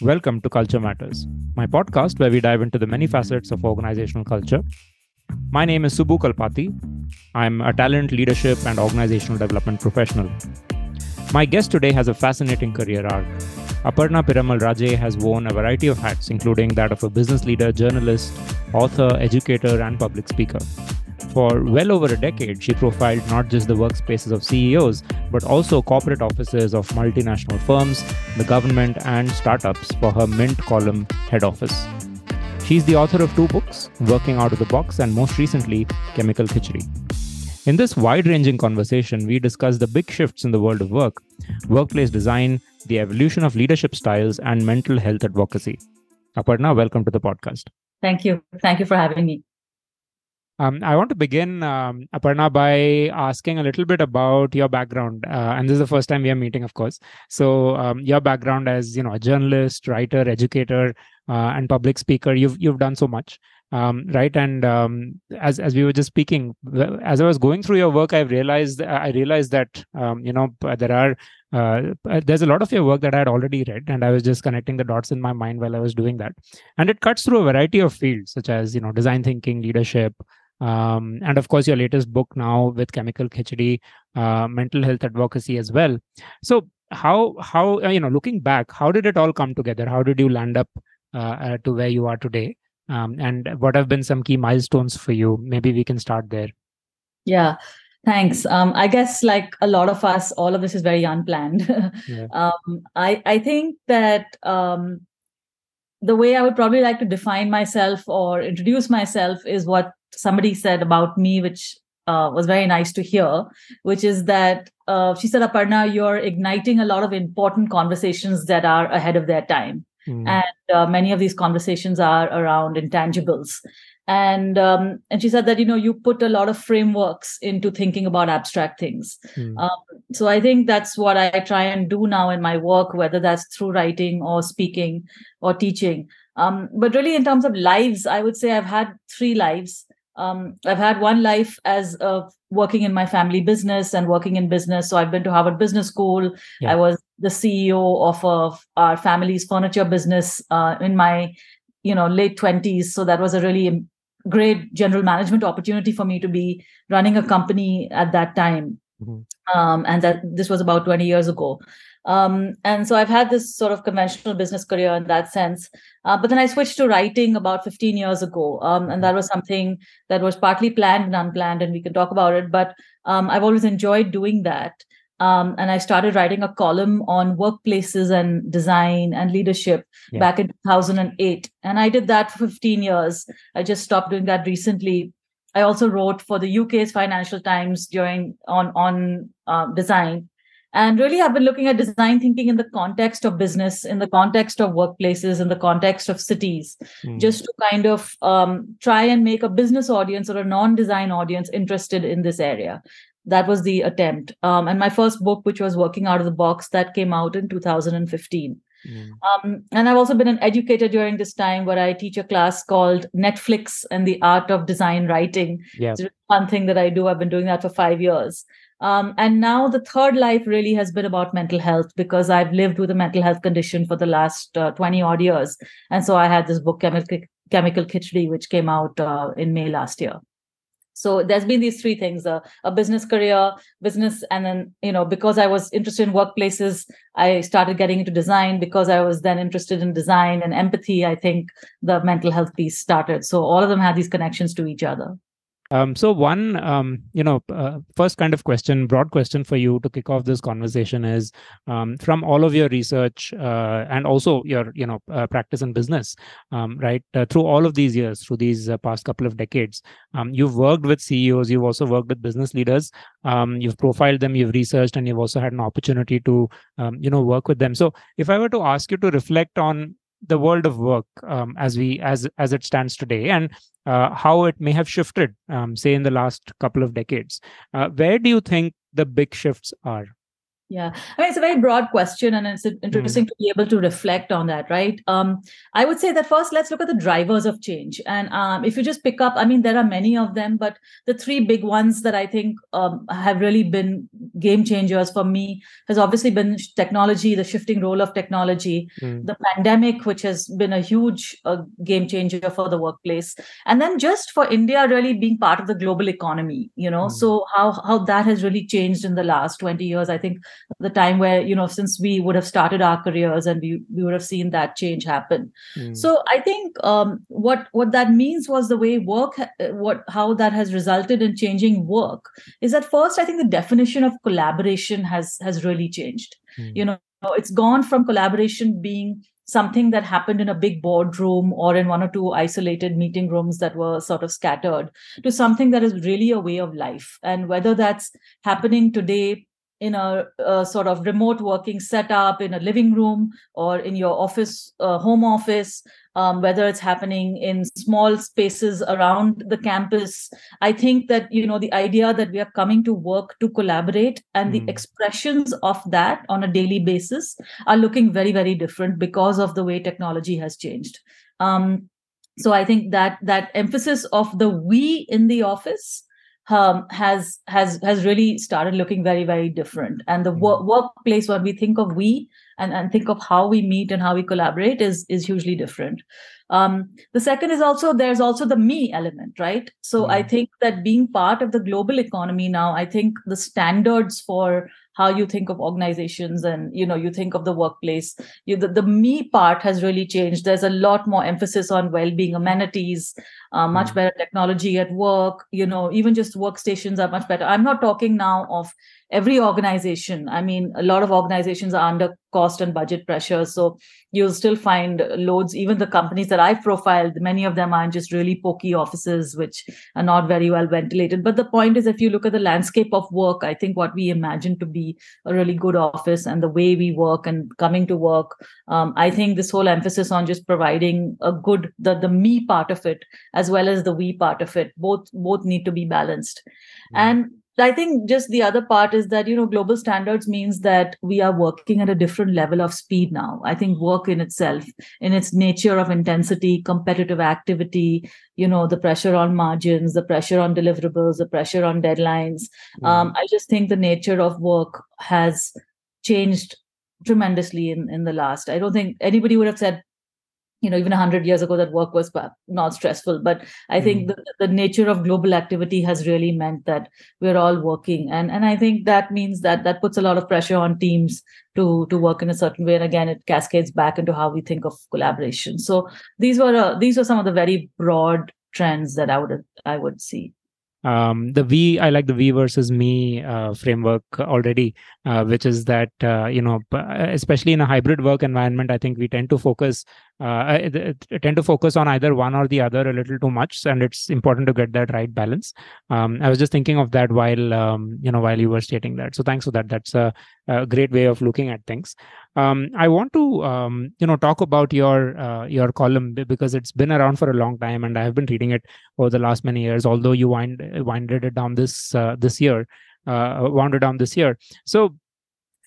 Welcome to Culture Matters, my podcast where we dive into the many facets of organizational culture. My name is Subbu Kalpati. I'm a talent, leadership, and organizational development professional. My guest today has a fascinating career arc. Aparna Piramal Raje has worn a variety of hats, including that of a business leader, journalist, author, educator, and public speaker. For well over a decade, she profiled not just the workspaces of CEOs, but also corporate offices of multinational firms, the government, and startups for her Mint column head office. She's the author of two books, Working Out of the Box, and most recently, Chemical Khichdi. In this wide ranging conversation, we discuss the big shifts in the world of work, workplace design, the evolution of leadership styles, and mental health advocacy. Aparna, welcome to the podcast. Thank you. Thank you for having me. Um, I want to begin, um, Aparna, by asking a little bit about your background. Uh, and this is the first time we are meeting, of course. So, um, your background as you know, a journalist, writer, educator, uh, and public speaker. You've you've done so much, um, right? And um, as as we were just speaking, as I was going through your work, I realized I realized that um, you know there are uh, there's a lot of your work that I had already read, and I was just connecting the dots in my mind while I was doing that. And it cuts through a variety of fields, such as you know design thinking, leadership, um, and of course your latest book now with chemical khichdi uh, mental health advocacy as well. So how how uh, you know looking back how did it all come together? How did you land up uh, uh, to where you are today? Um, and what have been some key milestones for you? Maybe we can start there. Yeah thanks. Um, i guess like a lot of us all of this is very unplanned. Yeah. um, i i think that um, the way i would probably like to define myself or introduce myself is what somebody said about me, which uh, was very nice to hear, which is that uh, she said, Aparna, you're igniting a lot of important conversations that are ahead of their time. Mm. And uh, many of these conversations are around intangibles. And um, and she said that you know you put a lot of frameworks into thinking about abstract things. Mm. Um, so I think that's what I try and do now in my work, whether that's through writing or speaking or teaching. Um, but really, in terms of lives, I would say I've had three lives um, I've had one life as uh, working in my family business and working in business. So I've been to Harvard Business School. Yeah. I was the CEO of uh, our family's furniture business uh, in my, you know, late twenties. So that was a really great general management opportunity for me to be running a company at that time. Mm-hmm. Um, and that this was about 20 years ago. Um, and so I've had this sort of conventional business career in that sense. Uh, but then I switched to writing about 15 years ago. Um, and that was something that was partly planned and unplanned, and we can talk about it. But um, I've always enjoyed doing that. Um, and I started writing a column on workplaces and design and leadership yeah. back in 2008. And I did that for 15 years. I just stopped doing that recently. I also wrote for the UK's Financial Times during on on uh, design, and really i've been looking at design thinking in the context of business in the context of workplaces in the context of cities mm. just to kind of um, try and make a business audience or a non-design audience interested in this area that was the attempt um, and my first book which was working out of the box that came out in 2015 Mm. Um, and I've also been an educator during this time where I teach a class called Netflix and the Art of Design Writing. Yeah. It's a fun thing that I do. I've been doing that for five years. Um, and now the third life really has been about mental health because I've lived with a mental health condition for the last uh, 20 odd years. And so I had this book, Chemical, Chemical Khichdi, which came out uh, in May last year. So there's been these three things, uh, a business career, business, and then, you know, because I was interested in workplaces, I started getting into design. Because I was then interested in design and empathy, I think the mental health piece started. So all of them had these connections to each other. Um, so one, um, you know, uh, first kind of question, broad question for you to kick off this conversation is um, from all of your research uh, and also your, you know, uh, practice in business, um, right? Uh, through all of these years, through these uh, past couple of decades, um, you've worked with CEOs, you've also worked with business leaders, um, you've profiled them, you've researched, and you've also had an opportunity to, you know, work with them. So if I were to ask you to reflect on the world of work um, as we as as it stands today and uh, how it may have shifted um, say in the last couple of decades. Uh, where do you think the big shifts are Yeah, I mean, it's a very broad question, and it's interesting mm. to be able to reflect on that, right? Um, I would say that first, let's look at the drivers of change. And um, if you just pick up, I mean, there are many of them, but the three big ones that I think um, have really been game changers for me has obviously been technology, the shifting role of technology, mm. the pandemic, which has been a huge uh, game changer for the workplace, and then just for India really being part of the global economy. You know, mm. so how how that has really changed in the last twenty years, I think the time where you know since we would have started our careers and we, we would have seen that change happen mm. so i think um, what what that means was the way work what how that has resulted in changing work is that first i think the definition of collaboration has has really changed mm. you know it's gone from collaboration being something that happened in a big boardroom or in one or two isolated meeting rooms that were sort of scattered to something that is really a way of life and whether that's happening today in a, a, sort of remote working setup in a living room or in your office uh, home office um, whether it's happening in small spaces around the campus i think that you know the idea that we are coming to work to collaborate and mm. the hmm. expressions of that on a daily basis are looking very very different because of the way technology has changed um, so i think that that emphasis of the we in the office um, has has has really started looking very very different and the work, mm-hmm. workplace when we think of we and, and think of how we meet and how we collaborate is is hugely different um, the second is also there's also the me element right so mm. i think that being part of the global economy now i think the standards for how you think of organizations and you know you think of the workplace. You, the, the me part has really changed. There's a lot more emphasis on well-being amenities uh, much mm. better technology at work you know even just workstations are much better. I'm not talking now of every organization i mean a lot of organizations are under cost and budget pressure. So you'll still find loads even the companies that i've profiled many of them are in just really pokey offices which are not very well ventilated. But the point is if you look at the landscape of work i think what we imagine to be a really good office and the way we work and coming to work um, i think this whole emphasis on just providing a good the, the me part of it as well as the we part of it both both need to be balanced. Mm-hmm. and I think just the other part is that, you know, global standards means that we are working at a different level of speed now. I think work in itself, in its nature of intensity, competitive activity, you know, the pressure on margins, the pressure on deliverables, the pressure on deadlines. Mm. Um, I just think the nature of work has changed tremendously in, in the last. I don't think anybody would have said you know even 100 years ago that work was not stressful. But i think mm. the, the nature of global activity has really meant that we're all working. And and i think that means that that puts a lot of pressure on teams to to work in a certain way. And again it cascades back into how we think of collaboration. So these were uh, these were some of the very broad trends that i would i would see. Um, the we i like the we versus me uh, framework already uh, which is that uh, you know especially in a hybrid work environment i think we tend to focus uh, tend to focus on either one or the other a little too much and it's important to get that right balance. Um, i was just thinking of that while um, you know while you were stating that. So thanks for that. That's a, a great way of looking at things. Um, i want to um, you know talk about your uh, your column because it's been around for a long time and i have been reading it over the last many years although you wind winded it down this uh, this year uh, wound it down this year. So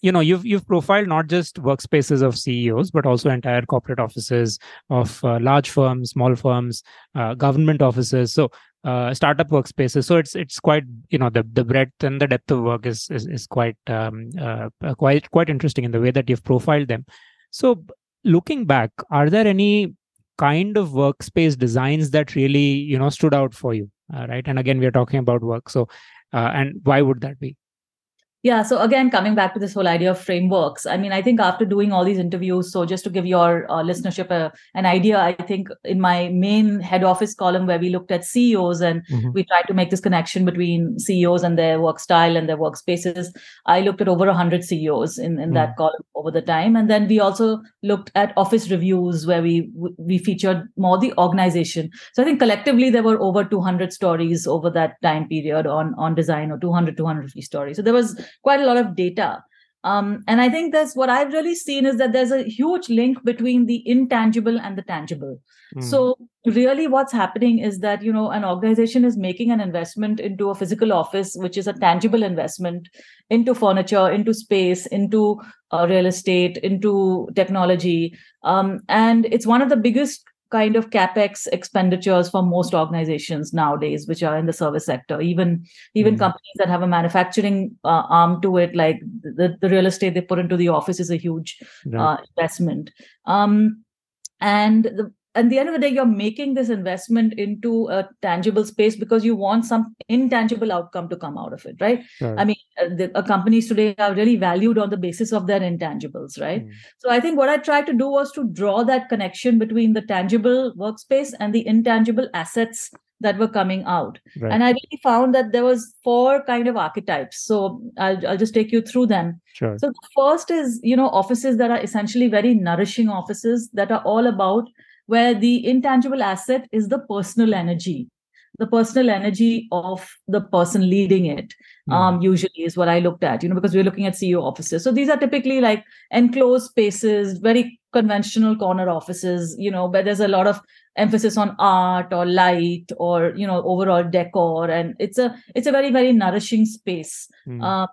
you know you've you've profiled not just workspaces of ceos but also entire corporate offices of uh, large firms small firms uh, government offices. So uh, startup workspaces. So it's it's quite you know the the breadth and the depth of work is is, is quite um, uh, uh, quite quite interesting in the way that you've profiled them. So looking back are there any kind of workspace designs that really you know stood out for you? Uh, right? And again we are talking about work. So and why would that be yeah. So again, coming back to this whole idea of frameworks, I mean, I think after doing all these interviews, so just to give your uh, listenership a, an idea, I think in my main head office column where we looked at CEOs and mm-hmm. we tried to make this connection between CEOs and their work style and their workspaces, I looked at over 100 CEOs in, in mm-hmm. that column over the time. And then we also looked at office reviews where we we featured more the organization. So I think collectively there were over 200 stories over that time period on, on design or 200, 250 stories. So there was quite a lot of data. um, and i think that's what i've really seen is that there's a huge link between the intangible and the tangible mm. so really what's happening is that you know an organization is making an investment into a physical office which is a tangible investment into furniture into space into uh, real estate into technology um, and it's one of the biggest kind of capex expenditures for most organizations nowadays which are in the service sector. Even even mm-hmm. companies that have a manufacturing uh, arm to it like the, the real estate they put into the office is a huge uh, investment. Um, and the, at the end of the day you're making this investment into a tangible space because you want some intangible outcome to come out of it right sure. i mean uh, the, uh, companies today are really valued on the basis of their intangibles right mm. so i think what i tried to do was to draw that connection between the tangible workspace and the intangible assets that were coming out right. and i really found that there was four kind of archetypes so I'll, I'll just take you through them sure. so the first is you know offices that are essentially very nourishing offices that are all about where the intangible asset is the personal energy the personal energy of the person leading it mm. um, usually is what i looked at you know because we're looking at ceo offices so these are typically like enclosed spaces very conventional corner offices you know where there's a lot of emphasis on art or light or you know overall decor and it's a it's a very very nourishing space mm. uh,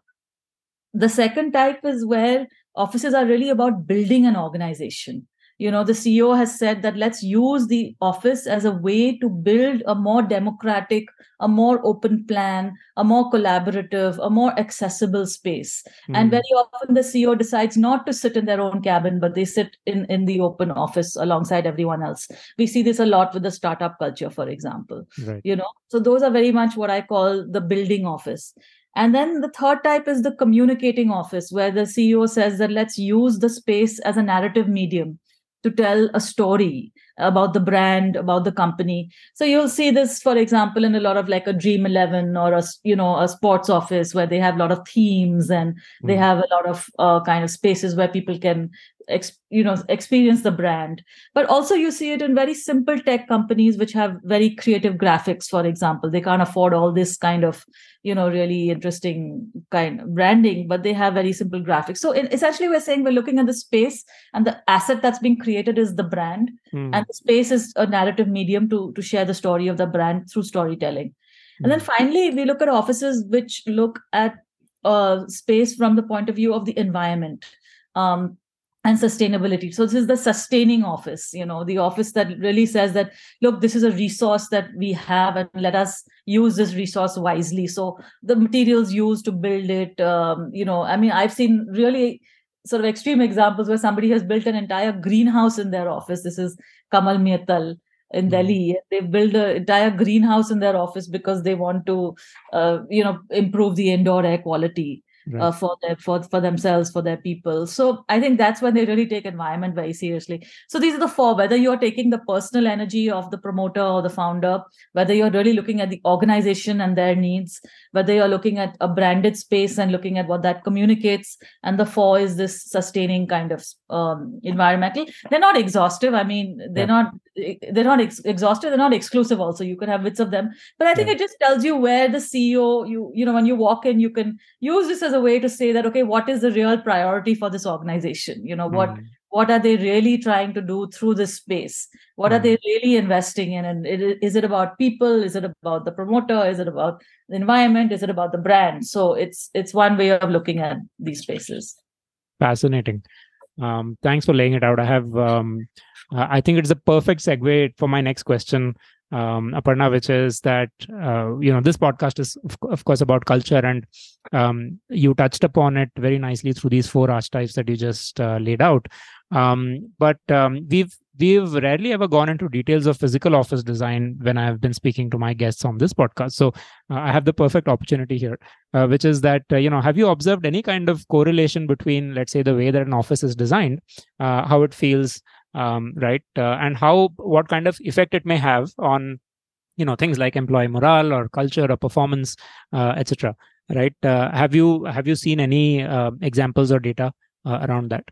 the second type is where offices are really about building an organization you know the ceo has said that let's use the office as a way to build a more democratic a more open plan a more collaborative a more accessible space. Mm. and very often the ceo decides not to sit in their own cabin but they sit in in the open office alongside everyone else. We see this a lot with the startup culture for example. Right. you know so those are very much what i call the building office. And then the third type is the communicating office, where the CEO says that let's use the space as a narrative medium to tell a story about the brand about the company. So you'll see this for example in a lot of like a dream 11 or a you know a sports office where they have a lot of themes and they hmm. have a lot of uh, kind of spaces where people can ex- you know experience the brand. But also you see it in very simple tech companies which have very creative graphics for example. They can't afford all this kind of you know really interesting kind of branding but they have very simple graphics. So in, essentially we're saying we're looking at the space and the asset that's being created is the brand mm. and the space is a narrative medium to to share the story of the brand through storytelling mm. and then hmm. finally we look at offices which look at uh, space from the point of view of the environment um, and sustainability so this is the sustaining office you know the office that really says that look this is a resource that we have and let us use this resource wisely so the materials used to build it um, you know i mean i've seen really sort of extreme examples where somebody has built an entire greenhouse in their office this is kamal Meattle in mm-hmm. Delhi. They build an entire greenhouse in their office because they want to, uh, you know, improve the indoor air quality right. uh, for their for for themselves for their people so i think that's when they really take environment very seriously so these are the four whether you're taking the personal energy of the promoter or the founder whether you're really looking at the organization and their needs whether you're looking at a branded space and looking at what that communicates and the four is this sustaining kind of um, environmental they're not exhaustive i mean they're yeah. not they're not ex- exhaustive they're not exclusive also you can have bits of them. But i think yeah. it just tells you where the ceo you you know when you walk in you can use this as a way to say that okay what is the real priority for this organization? You know what mm. what are they really trying to do through this space? What mm. are they hmm. really investing in? And it, is it about people? Is it about the promoter? Is it about the environment? Is it about the brand? So it's it's one way of looking at these spaces. Fascinating um, thanks for laying it out i have um, i think it's a perfect segue for my next question um, Aparna, which is that uh, you know this podcast is of, of course about culture, and um, you touched upon it very nicely through these four archetypes that you just uh, laid out. Um, but um, we've we've rarely ever gone into details of physical office design when I have been speaking to my guests on this podcast. So uh, I have the perfect opportunity here, uh, which is that uh, you know have you observed any kind of correlation between let's say the way that an office is designed, uh, how it feels um, right uh, and how what kind of effect it may have on you know things like employee morale or culture or performance uh, etc right have you have you seen any examples or data around that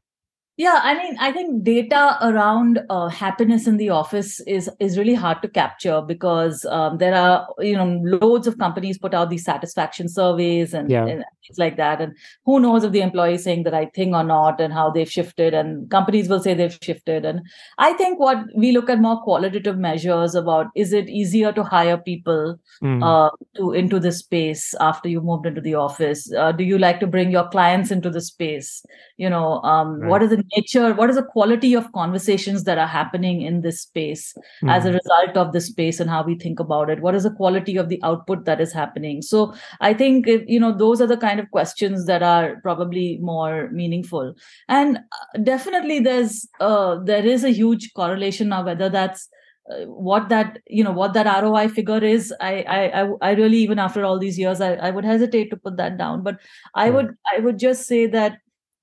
yeah i mean i think data around uh, happiness in the office is is really hard to capture because um, there are you know loads of companies put out these satisfaction surveys and, yeah. and, things like that and who knows if the employee is saying the right thing or not and how they've shifted and companies will say they've shifted and i think what we look at more qualitative measures about is it easier to hire people mm. uh, to into the space after you moved into the office uh, do you like to bring your clients into the space you know um, right. what is the nature what is the quality of conversations that are happening in this space mm. as a hmm. result of this space and how we think about it? What is the quality of the output that is happening? So i think if, you know those are the kind of questions that are probably more meaningful. And uh, definitely there's uh, there is a huge correlation now whether that's uh, what that you know what that roi figure is. I, I i really even after all these years i, I would hesitate to put that down. But i would i would just say that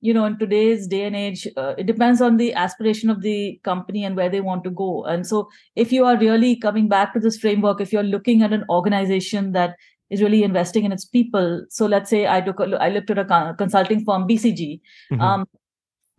you know in today's day and age uh, it depends on the aspiration of the company and where they want to go and so if you are really coming back to this framework if you're looking at an organization that is really investing in its people so let's say i took a, i looked at a consulting firm bcg mm-hmm. um,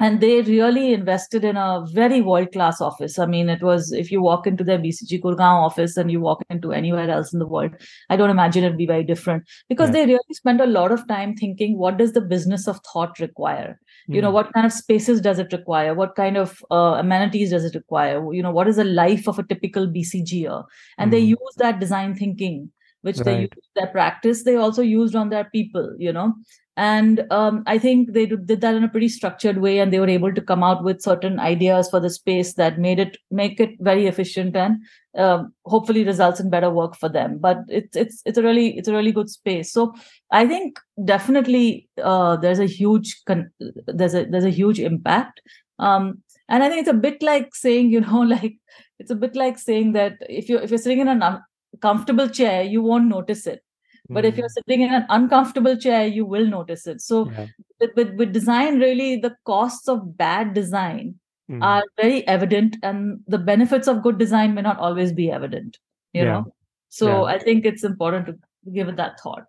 and they really invested in a very world class office i mean it was if you walk into their bcg gurgaon office and you walk into anywhere else in the world i don't imagine it'd be very different because yeah. they really spent a lot of time thinking what does the business of thought require you know hmm. what kind of spaces does it require what kind of uh, amenities does it require you know what is the life of a typical bcger and mm. they hmm. use that design thinking which right. they use their practice they also used on their people you know and um, i think they did that in a pretty structured way and they were able to come out with certain ideas for the space that made it make it very efficient and um, hopefully results in better work for them. But it's it's it's a really it's a really good space. So i think definitely uh, there's a huge con- there's a there's a huge impact. Um, and i think it's a bit like saying you know like it's a bit like saying that if you if you're sitting in a comfortable chair you won't notice it but if you're mm-hmm. sitting in an uncomfortable chair you will notice it so yeah. with, with, with design really the costs of bad design mm. are very evident and the benefits of good design may not always be evident you yeah. know so yeah. i think it's important to give it that thought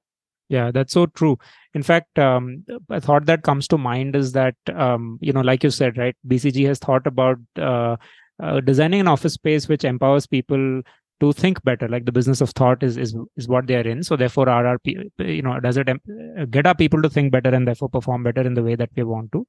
yeah that's so true in fact um, a thought that comes to mind is that um, you know like you said right bcg has thought about uh, uh, designing an office space which empowers people to think better. Like the business of thought is is is what they are in. So therefore our you know does it get our people to think better and therefore perform better in the way that we want to.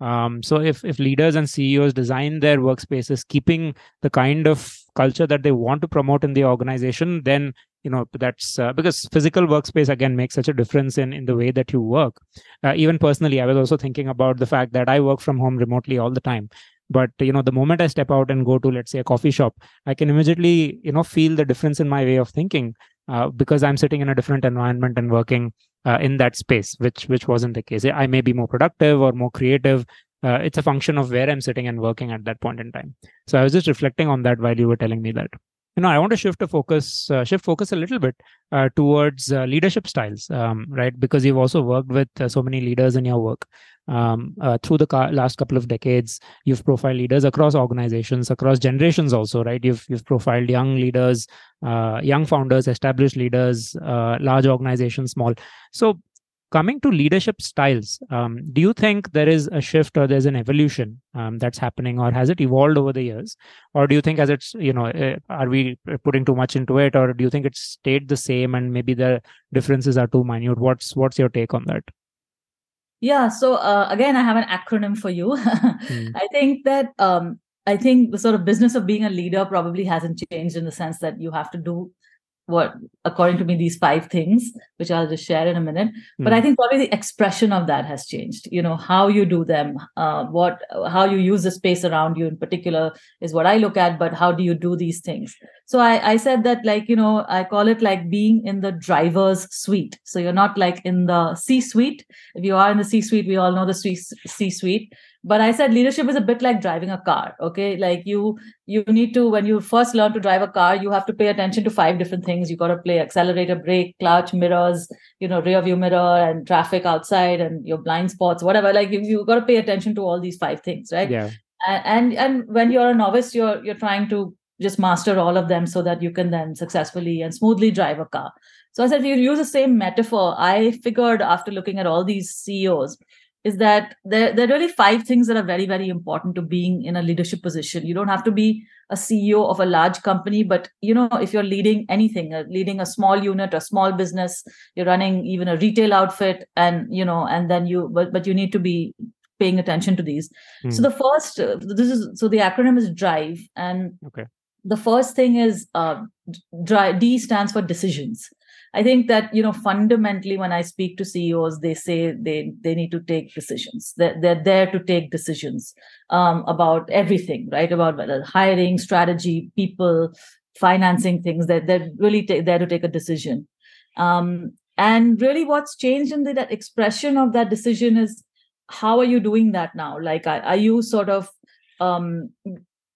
Um, so if if leaders and ceos design their workspaces keeping the kind of culture that they want to promote in the organization then you know that's uh, because physical workspace again makes such a difference in in the way that you work. Uh, even personally i was also thinking about the fact that i work from home remotely all the time but you know the moment i step out and go to let's say a coffee shop i can immediately you know feel the difference in my way of thinking uh, because i'm sitting in a different environment and working uh, in that space which which wasn't the case. I may be more productive or more creative uh, it's a function of where i'm sitting and working at that point in time. So i was just reflecting on that while you were telling me that you know i want to shift the focus uh, shift focus a little bit uh, towards uh, leadership styles um, right? Because you've also worked with uh, so many leaders in your work um, uh, through the ca- last couple of decades. You've profiled leaders across organizations across generations also right? You've you've profiled young leaders uh, young founders established leaders large organizations small. So coming to leadership styles um, do you think there is a shift or there's an evolution um, that's happening or has it evolved over the years? Or do you think as it's you know uh, are we putting too much into it or do you think it's stayed the same and maybe the differences are too minute? What's what's your take on that? Yeah so uh, again i have an acronym for you. Mm. i think that um, I think the sort of business of being a leader probably hasn't changed in the sense that you have to do what according to me these five things which i'll just share in a minute mm. but i hmm. think probably the expression of that has changed you know how you do them uh, what how you use the space around you in particular is what i look at but how do you do these things so I, I said that like you know i call it like being in the driver's suite. So you're not like in the c suite if you are in the c suite we all know the c suite but i said leadership is a bit like driving a car okay? Like you you need to when you first learn to drive a car you have to pay attention to five different things. You got to play accelerator brake clutch mirrors you know rear view mirror and traffic outside and your blind spots whatever. Like you, you got to pay attention to all these five things right? Yeah. And, and and when you're a novice you're you're trying to just master all of them so that you can then successfully and smoothly drive a car so i said if you use the same metaphor i figured after looking at all these ceos is that there, there are really five things that are very, very important to being in a leadership position. You don't have to be a CEO of a large company, but you know, if you're leading anything, uh, leading a small unit, a small business, you're running even a retail outfit, and you know, and then you, but but you need to be paying attention to these. Mm. So the first, uh, this is so the acronym is DRIVE, and okay. The first thing is uh, D stands for decisions. I think that you know fundamentally when I speak to CEOs, they say they they need to take decisions. They're, they're there to take decisions um, about everything, right? About whether hiring, strategy, people, financing things. They're they're really t- there to take a decision. Um, and really, what's changed in the, that expression of that decision is how are you doing that now? Like, are, are you sort of um,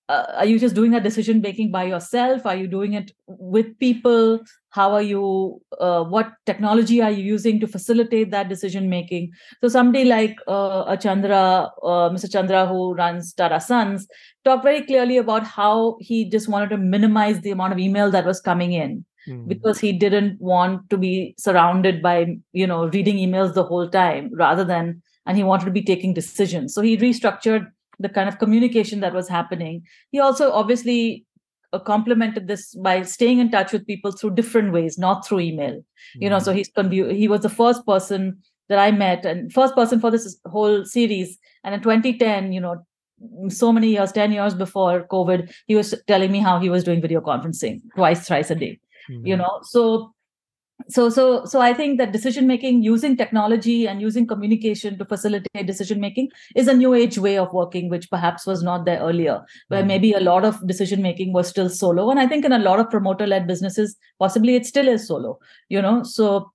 uh, are you just doing that decision making by yourself? Are you doing it with people? How are you uh, what technology are you using to facilitate that decision making? So somebody like uh, a chandra uh, mr chandra who runs tata sons talked very clearly about how he just wanted to minimize the amount of email that was coming in mm. because he didn't want to be surrounded by you know reading emails the whole time rather than and he wanted to be taking decisions. So he restructured the kind of communication that was happening. He also obviously uh, complemented this by staying in touch with people through different ways, not through email. Mm-hmm. You know, so mm-hmm. he's he was the first person that I met and first person for this whole series. And in 2010, you know, so many years, 10 years before COVID, he was telling me how he was doing video conferencing twice, thrice a day. Mm-hmm. You know, so so so so i think that decision making using technology and using communication to facilitate decision making is a new age way of working which perhaps was not there earlier where mm-hmm. maybe a lot of decision making was still solo. And i think in a lot of promoter led businesses possibly it still is solo you know? So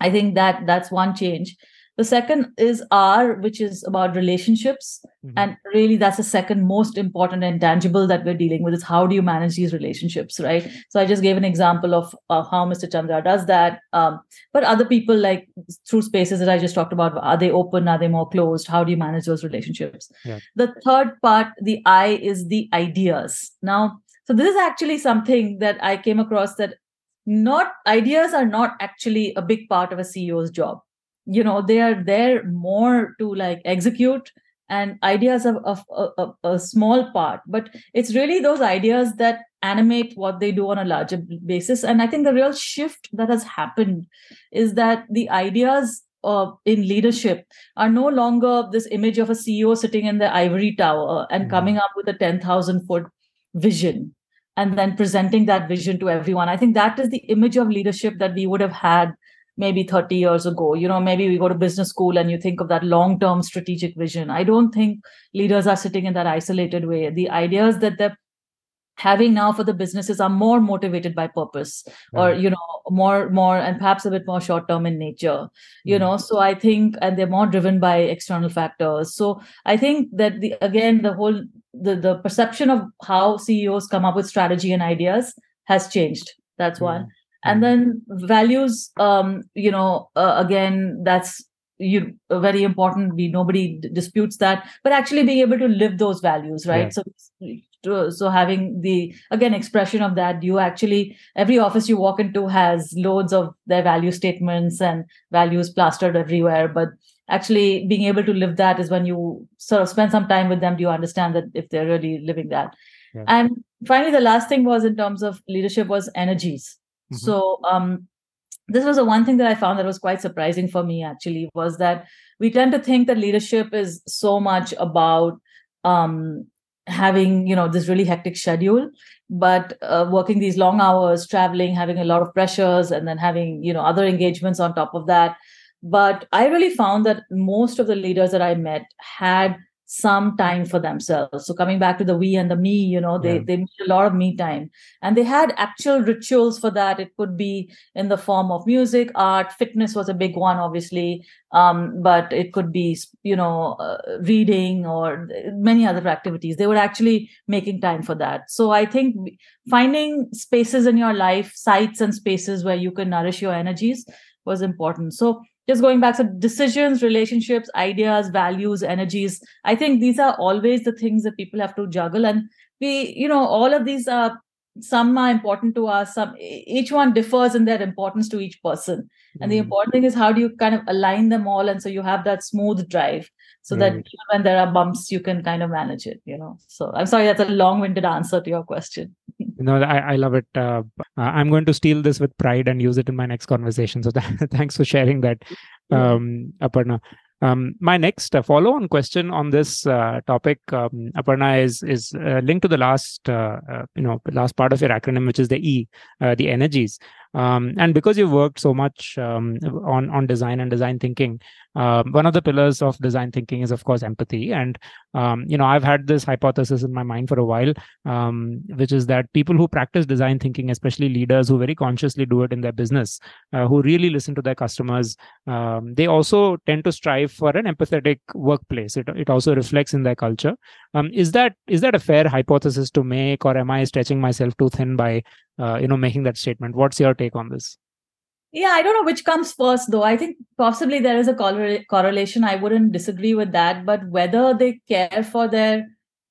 i think that that's one change the second is R, which is about relationships. Mm-hmm. And really, that's the second most important and tangible that we're dealing with is how do you manage these relationships, right? So I just gave an example of uh, how Mr. Chandra does that. Um, but other people, like through spaces that I just talked about, are they open? Are they more closed? How do you manage those relationships? Yeah. The third part, the I, is the ideas. Now, so this is actually something that I came across that not ideas are not actually a big part of a CEO's job you know they are there more to like execute and ideas of, of, of, a small part. But it's really those ideas that animate what they do on a larger basis. And i think the real shift that has happened is that the ideas uh, in leadership are no longer this image of a ceo sitting in the ivory tower and mm-hmm. coming up with a 10000 foot vision and then presenting that vision to everyone. I think that is the image of leadership that we would have had maybe 30 years ago you know maybe we go to business school and you think of that long term strategic vision. I don't think leaders are sitting in that isolated way. The ideas that they're having now for the businesses are more motivated by purpose or you know more more and perhaps a bit more short term in nature you mm-hmm. know. So i think and they're more driven by external factors. So i think that the again the whole the the perception of how ceos come up with strategy and ideas has changed. That's mm-hmm. one and hmm. then values um, you know uh, again that's you uh, very important we nobody d- disputes that but actually being able to live those values right yeah. so so having the again expression of that you actually every office you walk into has loads of their value statements and values plastered everywhere but actually being able to live that is when you sort of spend some time with them do you understand that if they're really living that yeah. and finally the last thing was in terms of leadership was energies Mm-hmm. So um, this was the one thing that I found that was quite surprising for me actually was that we tend to think that leadership is so much about um, having you know this really hectic schedule but uh, working these long hours traveling having a lot of pressures and then having you know other engagements on top of that but i really found that most of the leaders that i met had some time for themselves. So coming back to the we and the me you know they yeah. they need a lot of me time. And they had actual rituals for that. It could be in the form of music art fitness was a big one obviously. Um, but it could be you know uh, reading or many other activities. They were actually making time for that. So i think finding spaces in your life sites and spaces where you can nourish your energies was important. So just going back so decisions relationships ideas values energies i think these are always the things that people have to juggle. And we you know all of these are some are important to us some each one differs in their importance to each person. And the hmm. important thing is how do you kind of align them all? And so you have that smooth drive so that when there are bumps you can kind of manage it you know. So i'm sorry that's a long-winded answer to your question. No i, I love it. Uh, i'm going to steal this with pride and use it in my next conversation. So that, thanks for sharing that um, aparna. Um, my next uh, follow-on question on this uh, topic, um, Aparna, is is uh, linked to the last uh, uh, you know last part of your acronym, which is the E, uh, the energies. Um, and because you've worked so much um, on on design and design thinking, uh, one of the pillars of design thinking is, of course, empathy. And um, you know, I've had this hypothesis in my mind for a while, um, which is that people who practice design thinking, especially leaders who very consciously do it in their business, uh, who really listen to their customers, um, they also tend to strive for an empathetic workplace. It it also reflects in their culture. Is that is that a fair hypothesis to make, or am I stretching myself too thin by uh, you know making that statement. What's your take on this? Yeah i don't know which comes first though. I think possibly there is a correlation. I wouldn't disagree with that. But whether they care for their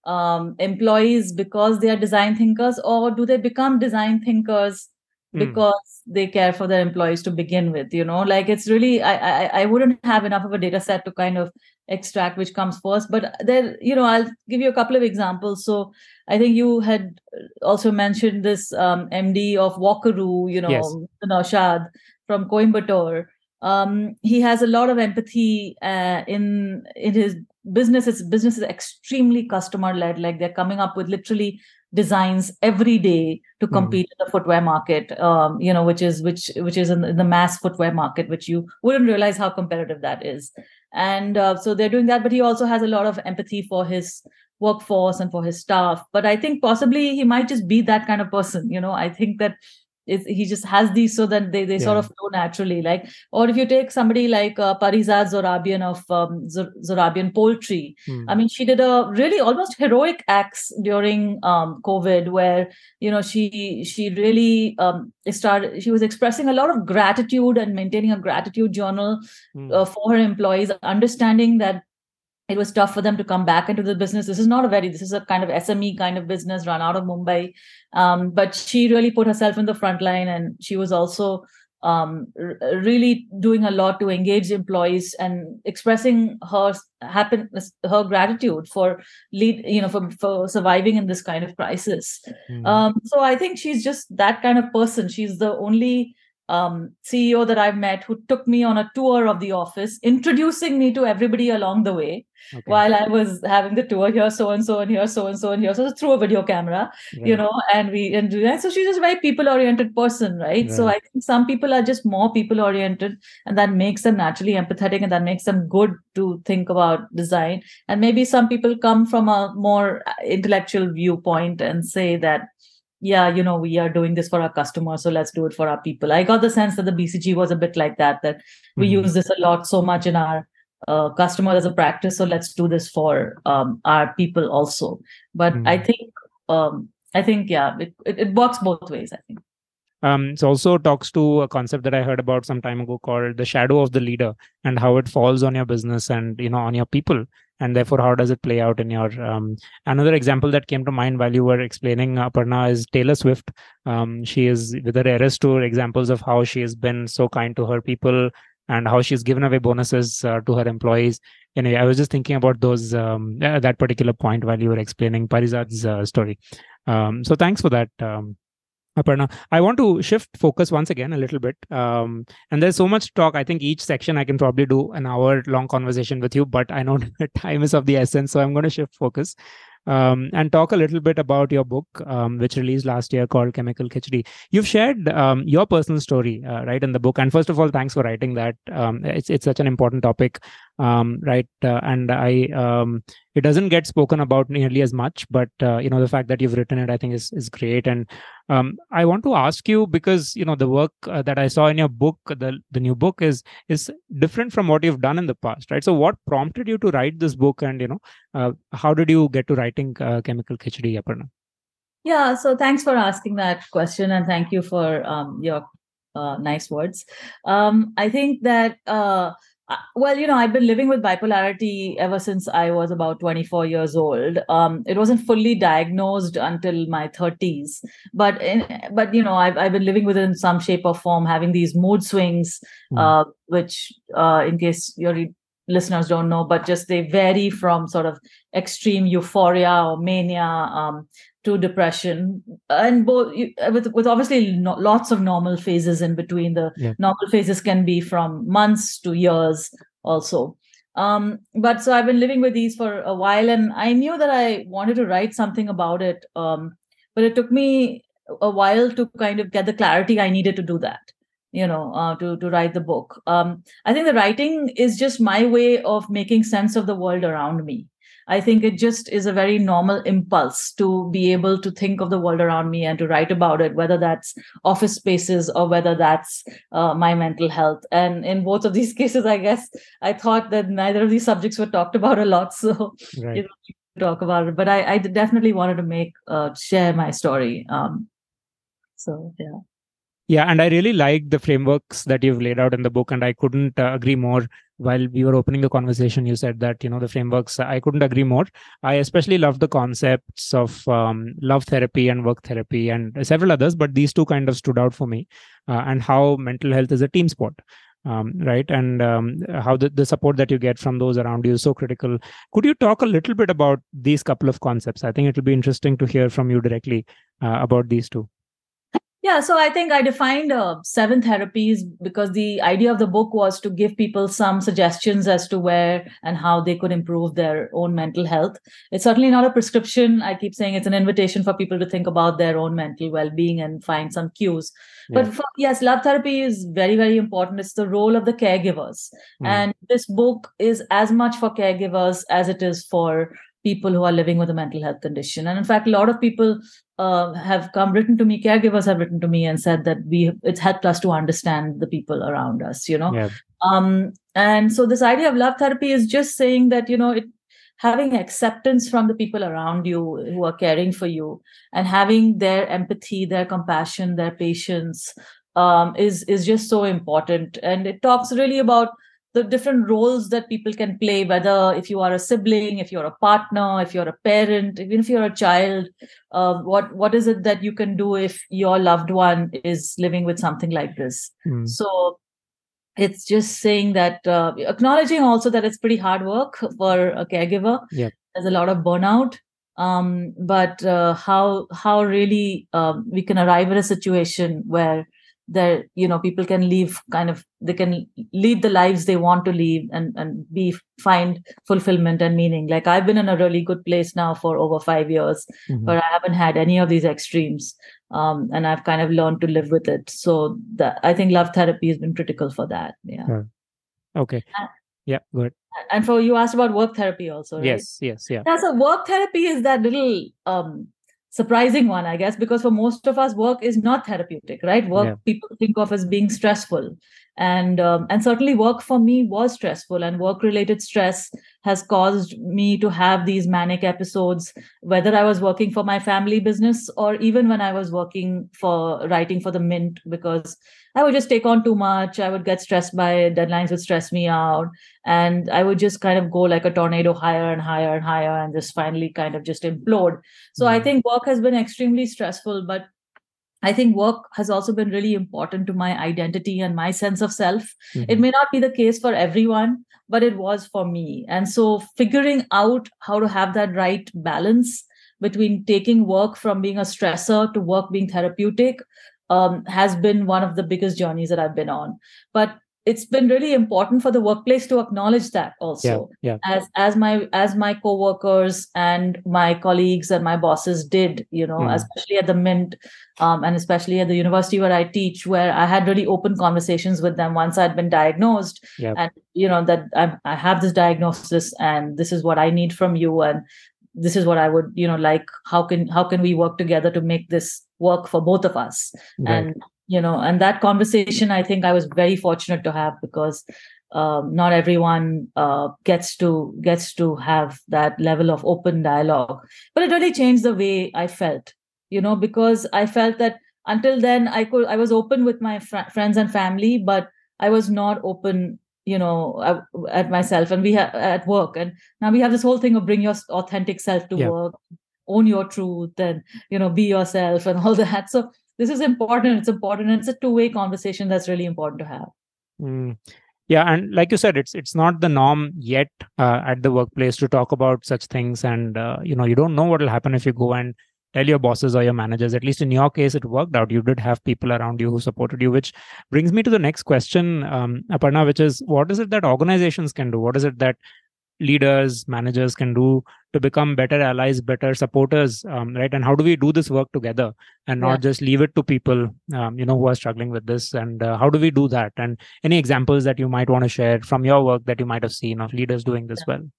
um, employees because they are design thinkers or do they become design thinkers mm. because they care for their employees to begin with you know like it's really I, I i wouldn't have enough of a data set to kind of extract which comes first but there you know i'll give you a couple of examples so I think you had also mentioned this um, MD of Walkaroo, you know, yes. Naushad from Coimbatore. Um, he has a lot of empathy uh, in in his business. His business is extremely customer led. Like they're coming up with literally designs every day to hmm. compete mm. in the footwear market. Um, you know, which is which which is in the mass footwear market, which you wouldn't realize how competitive that is. And uh, so they're doing that. But he also has a lot of empathy for his workforce and for his staff but i think possibly he might just be that kind of person you know i think that he just has these so that they, they yeah. sort of flow naturally like or if you take somebody like uh, Parizad Zorabian of um, Zorabian Poultry hmm. I mean she did a really almost heroic acts during um, COVID where you know she she really um, started she was expressing a lot of gratitude and maintaining a gratitude journal hmm. uh, for her employees understanding that it was tough for them to come back into the business. This is not a very, this is a kind of SME kind of business run out of Mumbai. Um, but she really put herself in the front line and she was also um, r- really doing a lot to engage employees and expressing her happiness, her gratitude for lead, you know, for, for surviving in this kind of crisis. Mm. Um, so I think she's just that kind of person. She's the only um, CEO that I've met who took me on a tour of the office, introducing me to everybody along the way okay. while I was having the tour here, so and so, and here, so and so, and here. So through a video camera, right. you know, and we and do that. So she's just a very people oriented person, right? right? So I think some people are just more people oriented, and that makes them naturally empathetic, and that makes them good to think about design. And maybe some people come from a more intellectual viewpoint and say that yeah, you know, we are doing this for our customers, so let's do it for our people. I got the sense that the BCG was a bit like that, that we mm-hmm. use this a lot so much in our uh, customer as a practice, so let's do this for um, our people also. But mm-hmm. I think, um, I think, yeah, it, it, it works both ways. I think. Um, it also talks to a concept that I heard about some time ago called the shadow of the leader and how it falls on your business and you know on your people and therefore how does it play out in your um, another example that came to mind while you were explaining Aparna is Taylor Swift. Um, she is with her Eras tour examples of how she has been so kind to her people and how she's given away bonuses uh, to her employees. Anyway, I was just thinking about those um, uh, that particular point while you were explaining Parizad's uh, story. Um, so thanks for that. Aparna. I want to shift focus once again a little bit. Um, and there's so much talk. I think each section I can probably do an hour long conversation with you, but I know time is of the essence. So I'm going to shift focus um, and talk a little bit about your book, um, which released last year called Chemical Khichdi. You've shared um, your personal story, uh, right, in the book. And first of all, thanks for writing that. Um, it's, it's such an important topic, um, right? Uh, and I, um, it doesn't get spoken about nearly as much, but uh, you know, the fact that you've written it, I think, is is great. And um, I want to ask you because you know the work uh, that I saw in your book, the the new book is is different from what you've done in the past, right? So, what prompted you to write this book, and you know, uh, how did you get to writing uh, Chemical Khichdi, Aparna? Yeah, so thanks for asking that question and thank you for um, your uh, nice words. Um, I think that well, you know, I've been living with bipolarity ever since I was about 24 years old. Um, it wasn't fully diagnosed until my 30s, but in, but you know, I've I've been living with it in some shape or form, having these mood swings, mm. uh, which, uh, in case your listeners don't know, but just they vary from sort of extreme euphoria or mania um, to depression. And both with, with obviously no, lots of normal phases in between the yeah. normal phases can be from months to years also. Um, but so i've been living with these for a while and i knew that i wanted to write something about it um, but it took me a while to kind of get the clarity i needed to do that you know uh, to to write the book. Um, i think the writing is just my way of making sense of the world around me I think it just is a very normal impulse to be able to think of the world around me and to write about it, whether that's office spaces or whether that's uh, my mental health. And in both of these cases, I guess I thought that neither of these subjects were talked about a lot. So, right. you know, to talk about it. But I, I definitely wanted to make, uh, share my story. Um, so, yeah. Yeah, and I really like the frameworks that you've laid out in the book, and I couldn't uh, agree more. While we were opening the conversation, you said that you know the frameworks. I couldn't agree more. I especially love the concepts of um, love therapy and work therapy, and several others, but these two kind of stood out for me, uh, and how mental health is a team sport. Um, right and um, how the, the support that you get from those around you is so critical could you talk a little bit about these couple of concepts i think it'll be interesting to hear from you directly uh, about these two yeah, so I think I defined uh, seven therapies because the idea of the book was to give people some suggestions as to where and how they could improve their own mental health. It's certainly not a prescription. I keep saying it's an invitation for people to think about their own mental well being and find some cues. Yeah. But for, yes, love therapy is very, very important. It's the role of the caregivers. Mm. And this book is as much for caregivers as it is for people who are living with a mental health condition. And in fact, a lot of people uh, have come written to me, caregivers have written to me and said that we it's helped us to understand the people around us, you know. Yeah. Um, and so this idea of love therapy is just saying that, you know, it having acceptance from the people around you who are caring for you and having their empathy, their compassion, their patience um, is is just so important. And it talks really about the different roles that people can play whether if you are a sibling if you're a partner if you're a parent even if you're a child uh, what what is it that you can do if your loved one is living with something like this mm. so it's just saying that uh, acknowledging also that it's pretty hard work for a caregiver yeah. there's a lot of burnout um, but uh, how how really um, we can arrive at a situation where that you know people can leave kind of they can lead the lives they want to lead and and be find fulfillment and meaning. Like i've been in a really good place now for over five years mm-hmm. but i haven't had any of these extremes um, and i've kind of learned to live with it. So that i think love therapy has been critical for that yeah. Okay. Yeah good and for you asked about work therapy also right? yes yes yeah. Yeah so work therapy is that little um surprising one i guess because for most of us work is not therapeutic right work yeah. people think of as being stressful and um, and certainly work for me was stressful and work related stress has caused me to have these manic episodes whether i was working for my family business or even when i was working for writing for the mint because i would just take on too much i would get stressed by deadlines would stress me out and i would just kind of go like a tornado higher and higher and higher and just finally kind of just implode so mm-hmm. i think work has been extremely stressful but I think work has also been really important to my identity and my sense of self. Mm-hmm. It may not be the case for everyone, but it was for me. And so figuring out how to have that right balance between taking work from being a stressor to work being therapeutic um, has been one of the biggest journeys that I've been on. But it's been really important for the workplace to acknowledge that also yeah, yeah. as as my as my coworkers and my colleagues and my bosses did you know mm. especially at the mint um, and especially at the university where i teach where i had really open conversations with them once i'd been diagnosed yeah. and you know that I, I have this diagnosis and this is what i need from you and this is what i would you know like how can how can we work together to make this work for both of us right. and you know and that conversation i think i was very fortunate to have because um, not everyone uh, gets to gets to have that level of open dialogue. But it really changed the way i felt you know because i felt that until then i could i was open with my fr- friends and family but i was not open you know at myself. And we have at work. And now we have this whole thing of bring your authentic self to yeah. work own your truth and you know be yourself and all that. So this is important. It's important. It's a two-way conversation that's really important to have. Mm. yeah and like you said it's it's not the norm yet uh, at the workplace to talk about such things. And uh, you know you don't know what will happen if you go and tell your bosses or your managers. At least in your case it worked out. You did have people around you who supported you which brings me to the next question um, aparna which is what is it that organizations can do? What is it that leaders managers can do to become better allies better supporters um, right and how do we do this work together and not yeah. just leave it to people um, you know who are struggling with this and uh, how do we do that and any examples that you might want to share from your work that you might have seen of leaders doing this yeah. well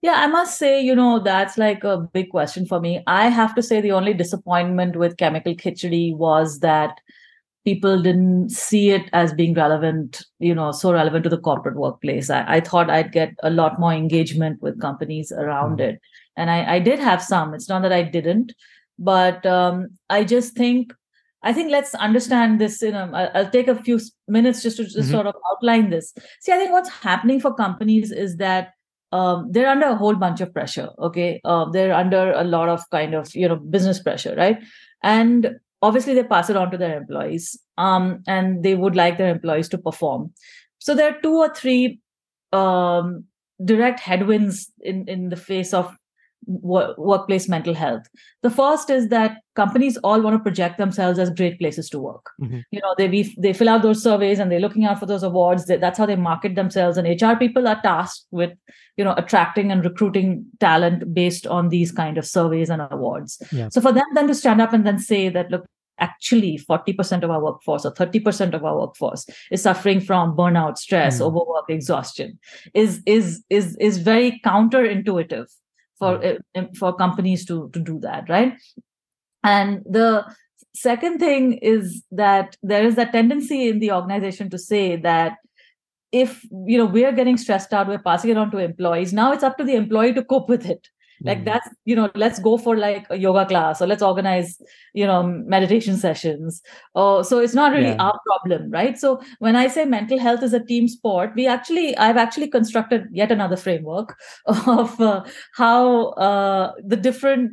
yeah, I must say, you know, that's like a big question for me. I have to say, the only disappointment with Chemical Khichdi was that people didn't see it as being relevant, you know, so relevant to the corporate workplace. I, I thought I'd get a lot more engagement with companies around mm-hmm. it. And I, I did have some. It's not that I didn't, but um, I just think I think let's understand this. You know, I'll take a few minutes just to just mm-hmm. sort of outline this. See, I think what's happening for companies is that um, they're under a whole bunch of pressure okay uh, they're under a lot of kind of you know business pressure right and obviously they pass it on to their employees um, and they would like their employees to perform. So there are two or three um, direct headwinds in in the face of workplace mental health the first is that companies all want to project themselves as great places to work mm-hmm. you know they they fill out those surveys and they're looking out for those awards they, that's how they market themselves and hr people are tasked with you know attracting and recruiting talent based on these kind of surveys and awards yeah. so for them then to stand up and then say that look actually 40% of our workforce or 30% of our workforce is suffering from burnout stress mm. overwork exhaustion is is is is very counterintuitive for mm. for companies to to do that right and the second thing is that there is a tendency in the organization to say that if you know we're getting stressed out we're passing it on to employees now it's up to the employee to cope with it like mm. that's you know let's go for like a yoga class or let's organize you know meditation sessions oh so it's not really yeah. our problem right so when i say mental health is a team sport we actually i've actually constructed yet another framework of uh, how uh, the different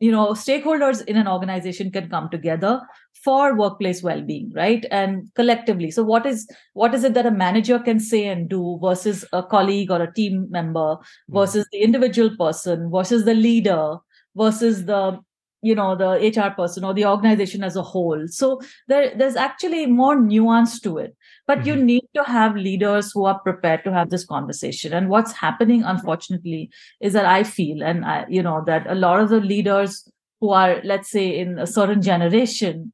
you know stakeholders in an organization can come together for workplace well-being right? And collectively. So what is what is it that a manager can say and do versus a colleague or a team member hmm. versus the individual person versus the leader versus the you know the hr person or the organization as a whole? So there, there's actually more nuance to it. But mm-hmm. you need to have leaders who are prepared to have this conversation. And what's happening unfortunately is that i feel and I, you know that a lot of the leaders who are let's say in a certain generation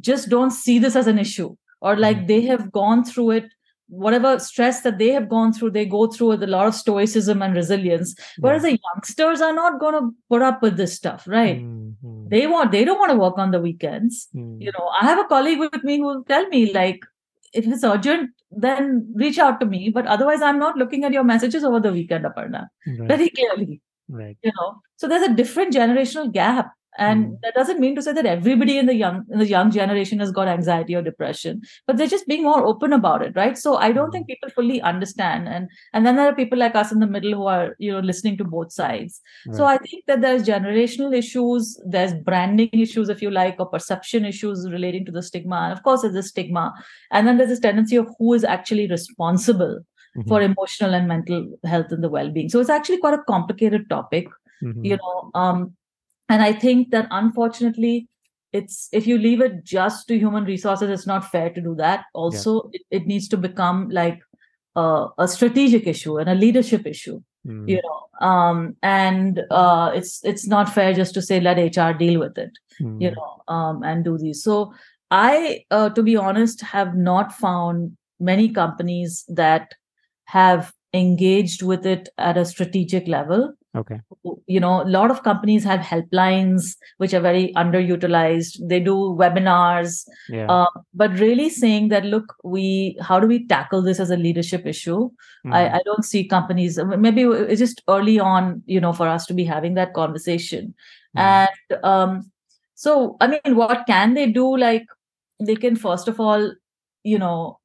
just don't see this as an issue or like mm-hmm. they have gone through it. Whatever stress that they have gone through they go through with a lot of stoicism and resilience. Whereas the youngsters are not going to put up with this stuff right? Mm-hmm. they want they don't want to work on the weekends. Mm-hmm. you know i have a colleague with me who will tell me like if it's urgent then reach out to me but otherwise i'm not looking at your messages over the weekend aparna. Right. very clearly. Right. You know? So there's a different generational gap and mm. that doesn't mean to say that everybody in the young in the young generation has got anxiety or depression but they're just being more open about it right so i don't mm. think people fully understand and and then there are people like us in the middle who are you know listening to both sides right. so i think that there's generational issues there's branding issues if you like or perception issues relating to the stigma and of course there's a stigma and then there's this tendency of who is actually responsible mm-hmm. for emotional and mental health and the well-being so it's actually quite a complicated topic mm-hmm. you know um and i think that unfortunately it's if you leave it just to human resources it's not fair to do that also yeah. it, it, needs to become like a, a strategic issue and a leadership issue mm. you know um, and uh, it's it's not fair just to say let hr deal with it mm. you know um, and do these so i uh, to be honest have not found many companies that have engaged with it at a strategic level okay you know a lot of companies have helplines which are very underutilized they do webinars yeah. uh, but really saying that look we how do we tackle this as a leadership issue mm. I, I don't see companies maybe it's just early on you know for us to be having that conversation mm. and um so i mean what can they do like they can first of all you know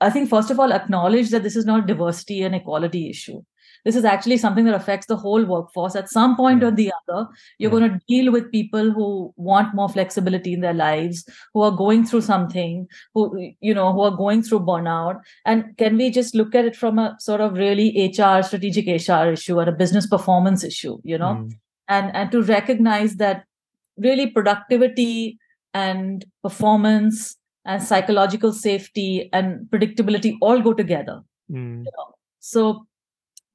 I think first of all acknowledge that this is not diversity and equality issue. This is actually something that affects the whole workforce. At some point yeah. or the other, you're yeah. going to deal with people who want more flexibility in their lives, who are going through something, who you know, who are going through burnout. And can we just look at it from a sort of really HR, strategic HR issue or a business performance issue, you know? Mm. And and to recognize that really productivity and performance and psychological safety and predictability all go together. Mm. You know? So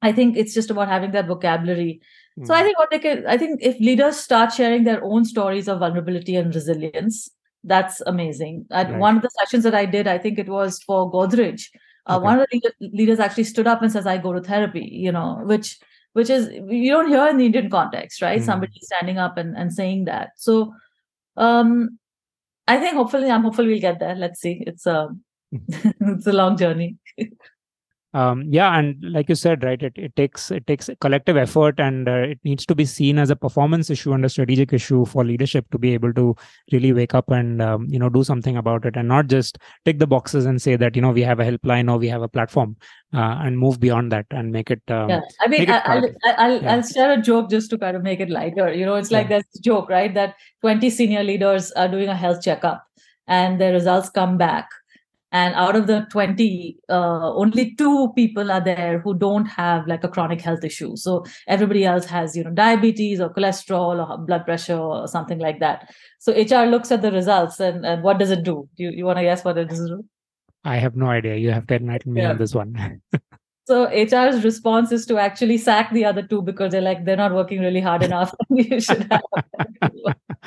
I think it's just about having that vocabulary. Mm. So I hmm. think what they can, I think if leaders start sharing their own stories of vulnerability and resilience, that's amazing. At right. one of the sessions that I did, I think it was for Godrej. Uh, okay. One of the leaders actually stood up and says, "I go to therapy," you know, which which is you don't hear in the Indian context, right? Mm. Somebody standing up and, and saying that. So um I think hopefully I'm hopefully we'll get there. Let's see. It's a it's a long journey. um, yeah and like you said right it, it takes it takes collective effort and uh, it needs to be seen as a performance issue and a strategic issue for leadership to be able to really wake up and um, you know do something about it and not just tick the boxes and say that you know we have a helpline or we have a platform uh, and move beyond that and make it um, yeah i mean I, will I'll, yeah. I'll share a joke just to kind of make it lighter you know it's like yeah. this joke right that 20 senior leaders are doing a health checkup and the results come back and out of the 20 uh, only two people are there who don't have like a chronic health issue. So everybody else has you know diabetes or cholesterol or blood pressure or something like that. So hr looks at the results and, and what does it do? You, you want to guess what it does? Do i have no idea. You have to enlighten me yeah. on this one so hr's response is to actually sack the other two because they're like they're not working really hard enough you should have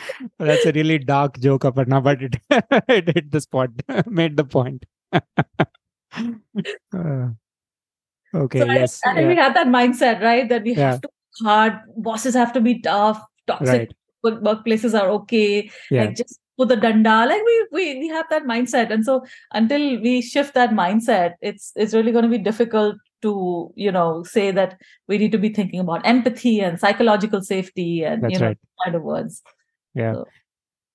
that's a really dark joke, Aparna, but it, it hit the spot, made the point. uh, okay, so yes. I, I yeah. we have that mindset, right? That we yeah. have to work hard, bosses have to be tough, toxic right. workplaces are okay. Yeah. Like just put the danda. Like we, we we have that mindset. And so until we shift that mindset, it's it's really going to be difficult to you know say that we need to be thinking about empathy and psychological safety and That's you know right. kind of words yeah so.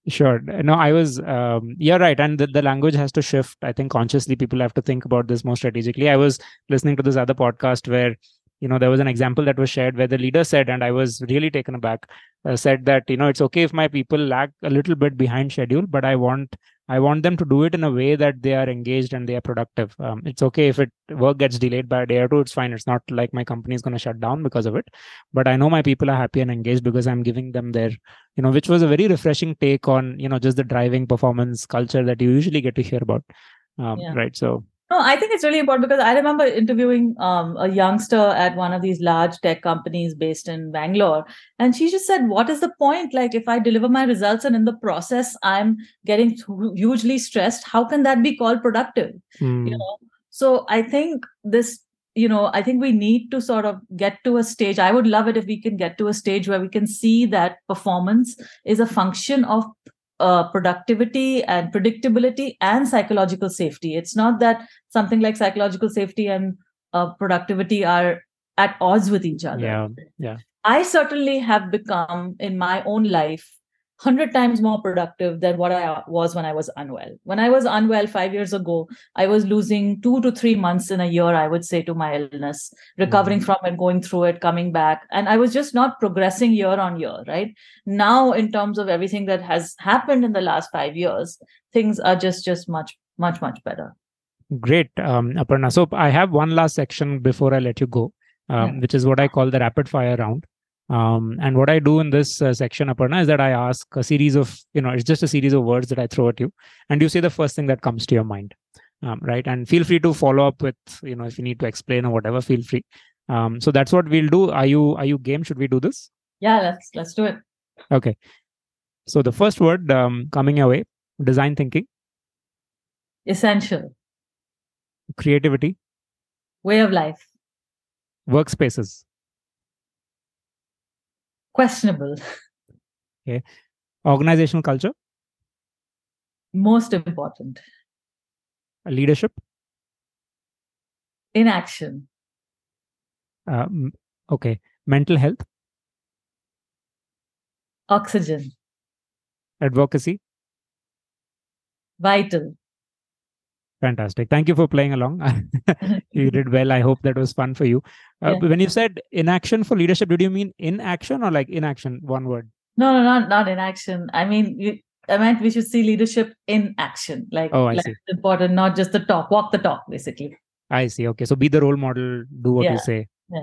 sure no i was um, you're right and the, the language has to shift i think consciously people have to think about this more strategically i was listening to this other podcast where you know there was an example that was shared where the leader said and i was really taken aback uh, said that you know it's okay if my people lag a little bit behind schedule but i want I want them to do it in a way that they are engaged and they are productive. Um, it's okay if it work gets delayed by a day or two. It's fine. It's not like my company is going to shut down because of it. But I know my people are happy and engaged because I'm giving them their, you know, which was a very refreshing take on, you know, just the driving performance culture that you usually get to hear about. Um, yeah. Right. So no, I think it's really important because I remember interviewing um, a youngster at one of these large tech companies based in Bangalore. And she just said, What is the point? Like, if I deliver my results and in the process I'm getting hugely stressed, how can that be called productive? Mm. You know? So I think this, you know, I think we need to sort of get to a stage. I would love it if we can get to a stage where we can see that performance is a function of uh, productivity and predictability and psychological safety. It's not that something like psychological safety and uh, productivity are at odds with each other. Yeah, yeah. I certainly have become in my own life 100 times more productive than what I was when I was unwell. When I was unwell five years ago, I was losing two to three months in a year, I would say, to my illness, recovering mm-hmm. from it, going through it, coming back. And I was just not progressing year on year, right? Now, in terms of everything that has happened in the last five years, things are just, just much, much, much better. Great, um, Aparna. So I have one last section before I let you go, um, yeah. which is what I call the rapid fire round. Um, and what I do in this uh, section, Aparna, is that I ask a series of, you know, it's just a series of words that I throw at you, and you say the first thing that comes to your mind, um, right? And feel free to follow up with, you know, if you need to explain or whatever, feel free. Um, so that's what we'll do. Are you are you game? Should we do this? Yeah, let's let's do it. Okay. So the first word um, coming your way: design thinking, essential, creativity, way of life, workspaces questionable. Okay. Organizational culture? Most important. Leadership? Inaction. Uh, okay. Mental health? Oxygen. Advocacy? Vital. Fantastic. Thank you for playing along. you did well. I hope that was fun for you. Uh, yeah. When you said inaction for leadership, did you mean inaction or like inaction? One word. No, no, not not inaction. I mean, you, I meant we should see leadership in action. Like, oh, I like see. important, not just the talk. Walk the talk, basically. I see. Okay, so be the role model. Do what yeah. you say. Yeah.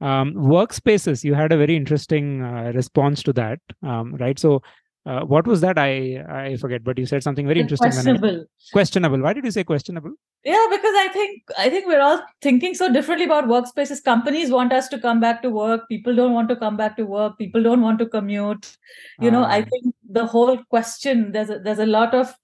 Um, workspaces. You had a very interesting uh, response to that, um, right? So uh, what was that? I I forget, but you said something very interesting. Questionable. I, questionable. Why did you say questionable? Yeah, because I think I think we're all thinking so differently about workspaces. Companies want us to come back to work. People don't want to come back to work. People don't want to commute. You know, I ah. think the whole question there's a, there's a lot of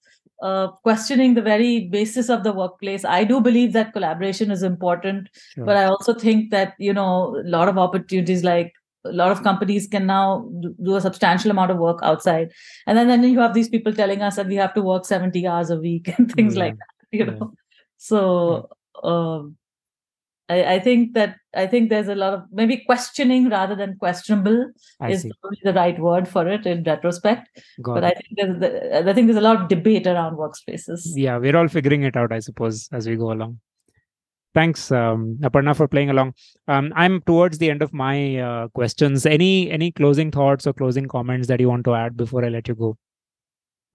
uh, questioning the very basis of the workplace. I do believe that collaboration is important, sure. but I also think that you know a lot of opportunities like a lot of companies can now do a substantial amount of work outside and then, then you have these people telling us that we have to work 70 hours a week and things yeah. like that you know yeah. so um, I, I, think that i think there's a lot of maybe questioning rather than questionable I is see. the right word for it in retrospect Got but it. i think there's i think there's a lot of debate around workspaces yeah we're all figuring it out i suppose as we go along thanks um, aparna for playing along. Um, i'm towards the end of my uh, questions. Any any closing thoughts or closing comments that you want to add before i let you go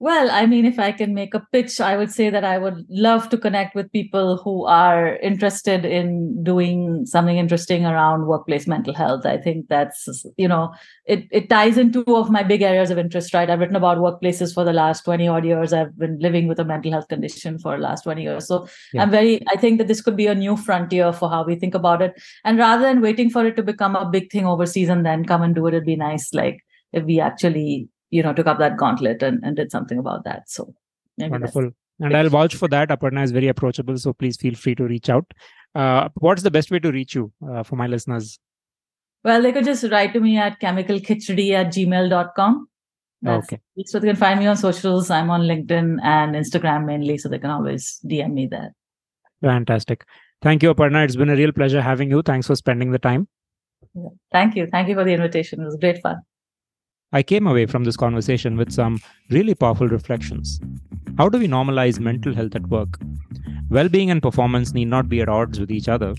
well, I mean, if I can make a pitch, I would say that I would love to connect with people who are interested in doing something interesting around workplace mental health. I think that's, you know, it, it ties into two of my big areas of interest, right? I've written about workplaces for the last 20 odd years. I've been living with a mental health condition for the last 20 years. So yeah. I'm very, I think that this could be a new frontier for how we think about it. And rather than waiting for it to become a big thing overseas and then come and do it, it'd be nice, like, if we actually you know took up that gauntlet and, and did something about that. So wonderful. and i'll vouch for that. Aparna is very approachable so please feel free to reach out. Uh, what's the best way to reach you uh, for my listeners? Well they could just write to me at chemicalkhichdi at gmail.com That's, okay. so they can find me on socials. I'm on linkedin and instagram mainly so they can always dm me there. Fantastic. Thank you aparna. It's been a real pleasure having you. Thanks for spending the time. Yeah. thank you. Thank you for the invitation. It was great fun I came away from this conversation with some really powerful reflections. How do we normalize mental health at work? Well being and performance need not be at odds with each other.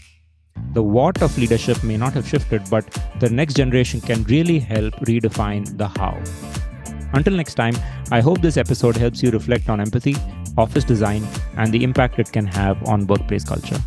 The what of leadership may not have shifted, but the next generation can really help redefine the how. Until next time, I hope this episode helps you reflect on empathy, office design, and the impact it can have on workplace culture.